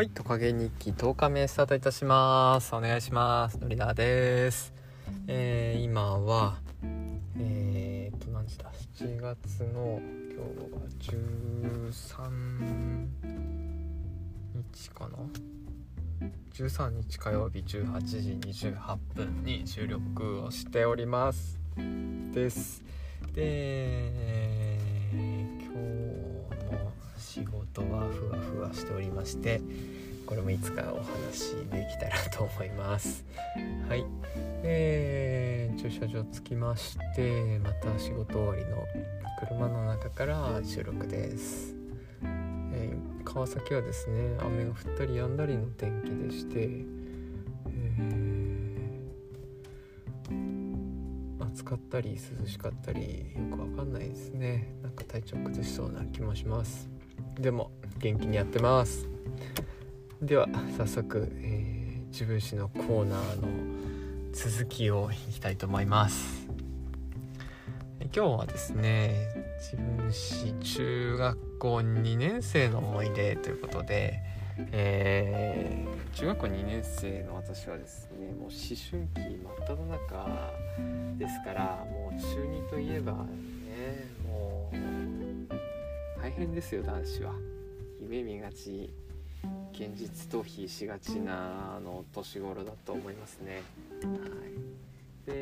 はい、トカゲ日記10日目スタートいたします。お願いします。のりなです。えー、今は、えー、っと、何時だ ?7 月の今日は13日かな？13日火曜日18時28分に収録をしておりますですで仕事はふわふわしておりましてこれもいつかお話できたらと思います。はい。えー、駐車場着きましてまた仕事終わりの車の中から収録です、えー、川崎はですね雨が降ったり止んだりの天気でして、えー、暑かったり涼しかったりよくわかんないですね。なんか体調崩しそうな気もします。でも元気にやってます。では早速、えー、自分史のコーナーの続きをいきたいと思います。今日はですね自分史中学校2年生の思い出ということで、えー、中学校2年生の私はですねもう思春期真っ只中ですからもう中2といえばね変ですよ男子は夢見がち現実逃避しがちなあの年頃だと思いますね。はい、で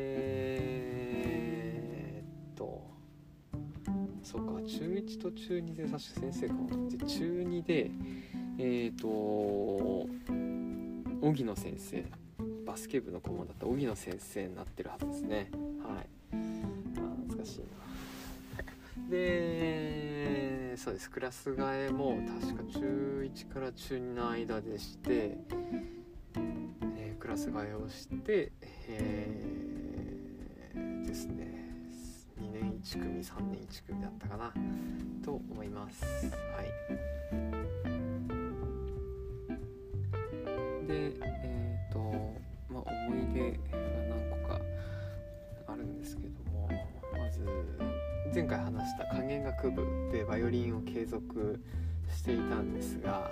えっとそうか中1と中2で確か先生変わって中2でえっと荻野先生バスケ部の顧問だった荻野先生になってるはずですね。はい、あ懐かしいな。でそうです。クラス替えも確か中1から中2の間でして、えー、クラス替えをして、えー、ですね。2年1組3年1組だったかなと思います。はい。でえっ、ー、とまあ思い出前回話した管弦楽部でバイオリンを継続していたんですが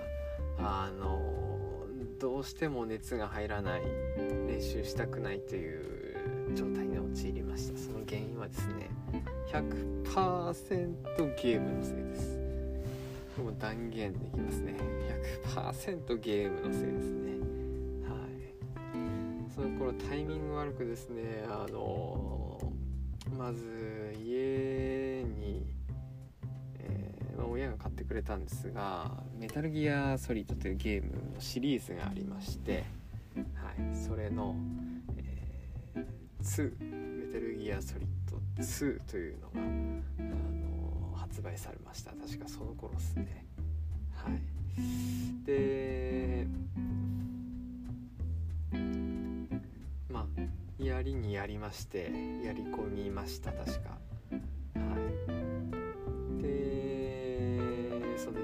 あのどうしても熱が入らない練習したくないという状態に陥りました。その原因はですね100%ゲームのせいです。もう断言できますね。100%ゲームのせいですね。はい。その頃タイミング悪くですねあのまず家親が買ってくれたんですが「メタルギアソリッド」というゲームのシリーズがありまして、はい、それの、えー、2メタルギアソリッド2というのが、あの発売されました。確かその頃ですね。はい。でまあやりにやりましてやり込みました確か。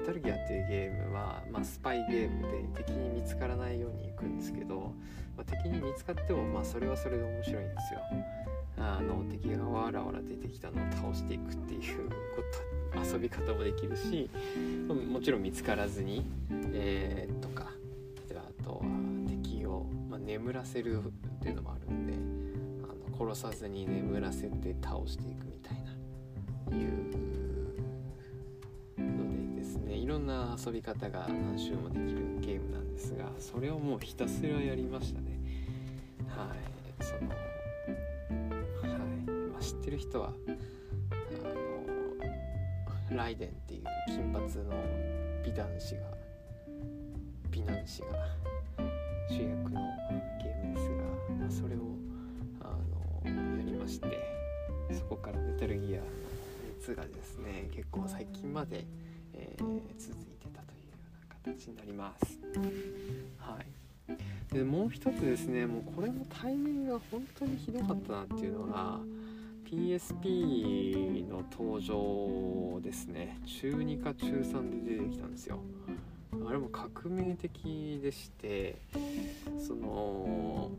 タルギアっていうゲームは、まあ、スパイゲームで敵に見つからないように行くんですけど、まあ、敵に見つかってもまあそれはそれで面白いんですよ。あの敵がわらわら出てきたのを倒していくっていうこと遊び方もできるしもちろん見つからずに、えー、とかあとは敵を、まあ、眠らせるっていうのもあるんであの殺さずに眠らせて倒していくみたいないういろんな遊び方が何周もできるゲームなんですがそれをもうひたすらやりましたね。はい。そのはい、まあ、知ってる人はあのライデンっていう金髪の美男子が美男子が主役のゲームですが、まあ、それをあのやりましてそこからメタルギアの熱がですね結構最近まで、ー、続いてたというような形になります。はい。でもう一つですねもうこれもタイミングが本当にひどかったなっていうのが PSP の登場ですね。中2か中3で出てきたんですよ。あれも革命的でしてその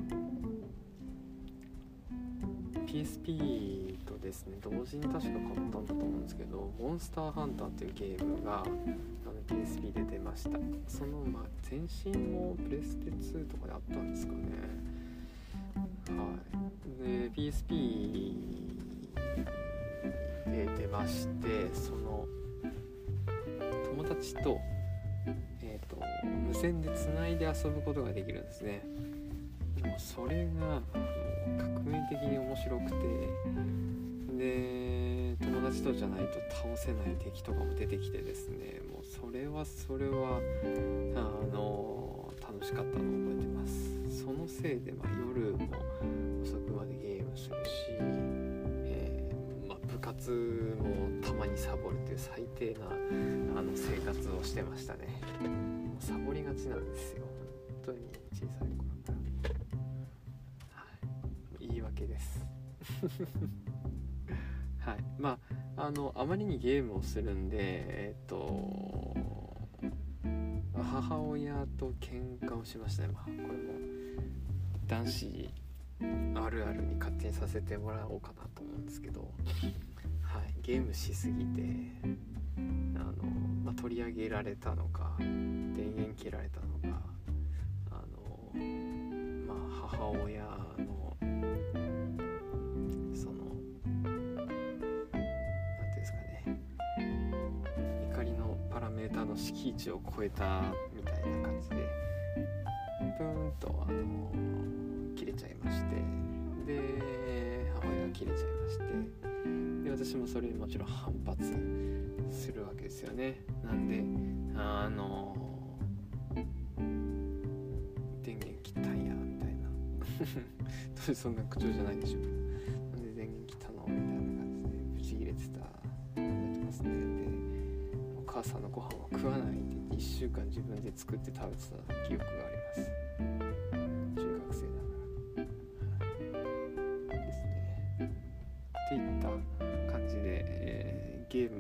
PSP とですね。同時に確か買ったんだと思うんですけど「モンスターハンター」っていうゲームがあの PSP で出ました。そのまあ前身もプレステ2とかであったんですかね。はい。で PSP で出ましてその友達と,、えーと、無線でつないで遊ぶことができるんですね。でもそれが革命的に面白くてで友達とじゃないと倒せない敵とかも出てきてですねもうそれはそれはあの楽しかったのを覚えてます。そのせいで、まあ、夜も遅くまでゲームするし、えー、まあ、部活もたまにサボるという最低なあの生活をしてましたね。もうサボりがちなんですよ。本当に小さい頃から。はい。言い訳です。まああのあまりにゲームをするんでえっ、と母親と喧嘩をしましたね。まあこれも男子あるあるに勝手にさせてもらおうかなと思うんですけど、はい、ゲームしすぎてあの、まあ、取り上げられたのか電源切られたのかあの、まあ、母親の敷地を超えたみたいな感じでプーンとあの切れちゃいましてで母親が切れちゃいましてで私もそれにもちろん反発するわけですよね。なんであの電源切ったんやみたいな。当時そんな口調じゃないでしょ。母さんのご飯は食わないって言って1週間自分で作って食べてた記憶があります。中学生ながら、はい、ですね。っていった感じで、えー、ゲーム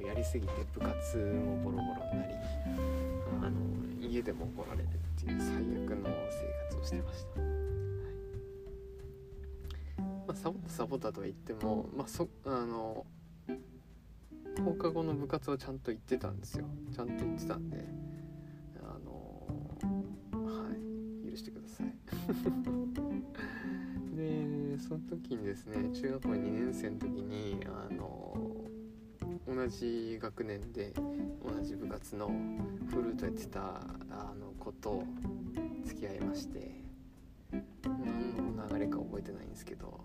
をやりすぎて部活もボロボロになりあの家でも怒られるっていう最悪の生活をしてました、まあ、サボったサボったとは言っても、まあ、そあの放課後の部活はちゃんと行ってたんですよ。ちゃんと行ってたんで。あのはい。許してください。でその時にですね中学校2年生の時にあの同じ学年で同じ部活のフルートやってたあの子と付き合いまして。何の流れか覚えてないんですけど。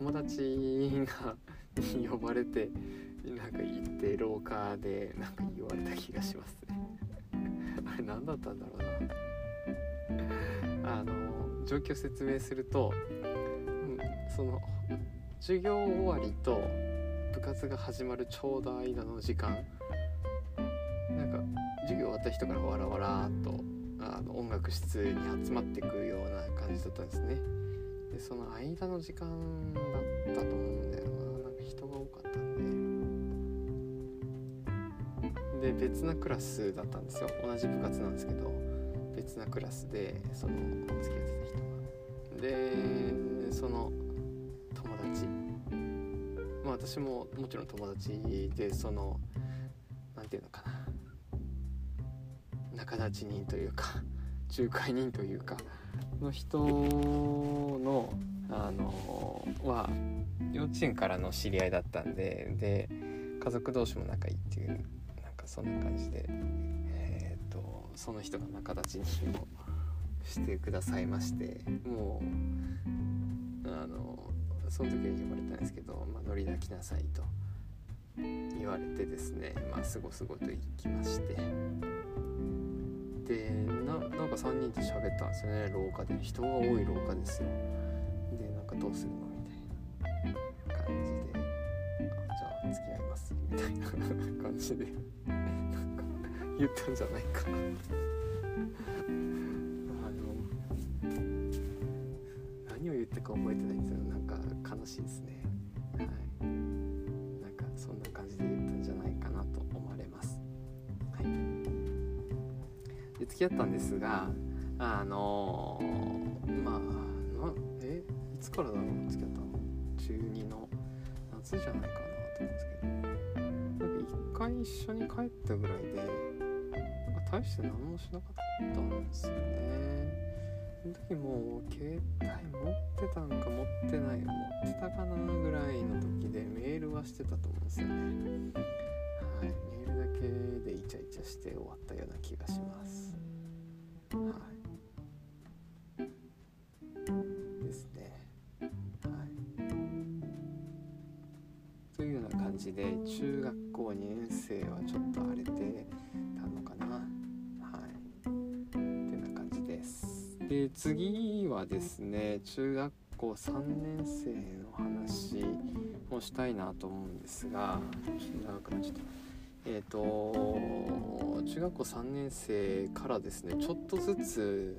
友達が 呼ばれてなんか行って廊下でなんか言われた気がしますね。あれ何だったんだろうな。あの状況説明すると、うん、その授業終わりと部活が始まるちょうど間の時間なんか授業終わった人からわらわらっとあの音楽室に集まってくような感じだったんですね。その間の時間だったと思うんだよななんか人が多かったんでで別なクラスだったんですよ。同じ部活なんですけど別なクラスでその付き合ってた人が。でその友達。まあ私ももちろん友達でその何て言うのかな。仲立ち人というか仲介人というか の人のあのは幼稚園からの知り合いだったんでで家族同士も仲いいっていうなんかそんな感じで、えーと、その人が仲立ちにもしてくださいましてもうあのその時は呼ばれたんですけど「まあ、乗りだきなさい」と言われてですねまあすごすごと行きまして。でななんか3人で喋ったんですよね。廊下で。人が多い廊下ですよ。でなんかどうするの？みたいな感じで。あじゃあ付き合います。みたいな感じで。なんか言ったんじゃないか。なあの何を言ったか覚えてないんですよ。なんか悲しいですね。付き合ったんですがあのまあえいつからだろう？付き合ったの？中2の夏じゃないかなと思うんですけど。なんか一回一緒に帰ったぐらいでなんか大して何もしなかったんですよね。その時もう携帯持ってたんか持ってない持ってたかなぐらいの時でメールはしてたと思うんですよね。はい。メールだけでイチャイチャして終わったような気がします。はい。ですね。はい。というような感じで中学校2年生はちょっと荒れてたのかな。はい。っていうような感じです。で次はですね中学校3年生の話もしたいなと思うんですがちょっと長くなっちゃった。えーと中学校3年生からですねちょっとずつ、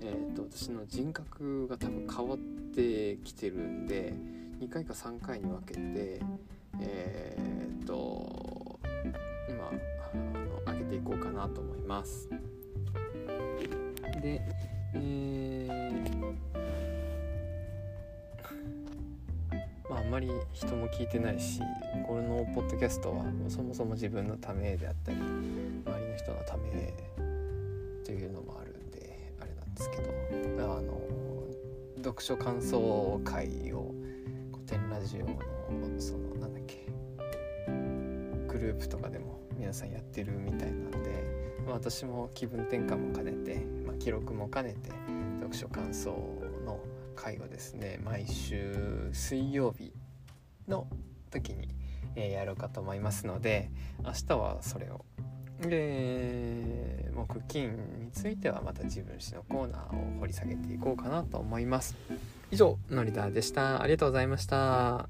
えーと私の人格が多分変わってきてるんで2回か3回に分けてえーと今あの上げていこうかなと思います。でえーまり人も聞いてないしこのポッドキャストはそもそも自分のためであったり周りの人のためというのもあるんであれなんですけどあの読書感想会を古典ラジオのそのなんだっけグループとかでも皆さんやってるみたいなんで、まあ、私も気分転換も兼ねて、まあ、記録も兼ねて読書感想の会をですね毎週水曜日の時に、えーやろうかと思いますので明日はそれを。で木金についてはまた自分史のコーナーを掘り下げていこうかなと思います。以上のりだでした。ありがとうございました。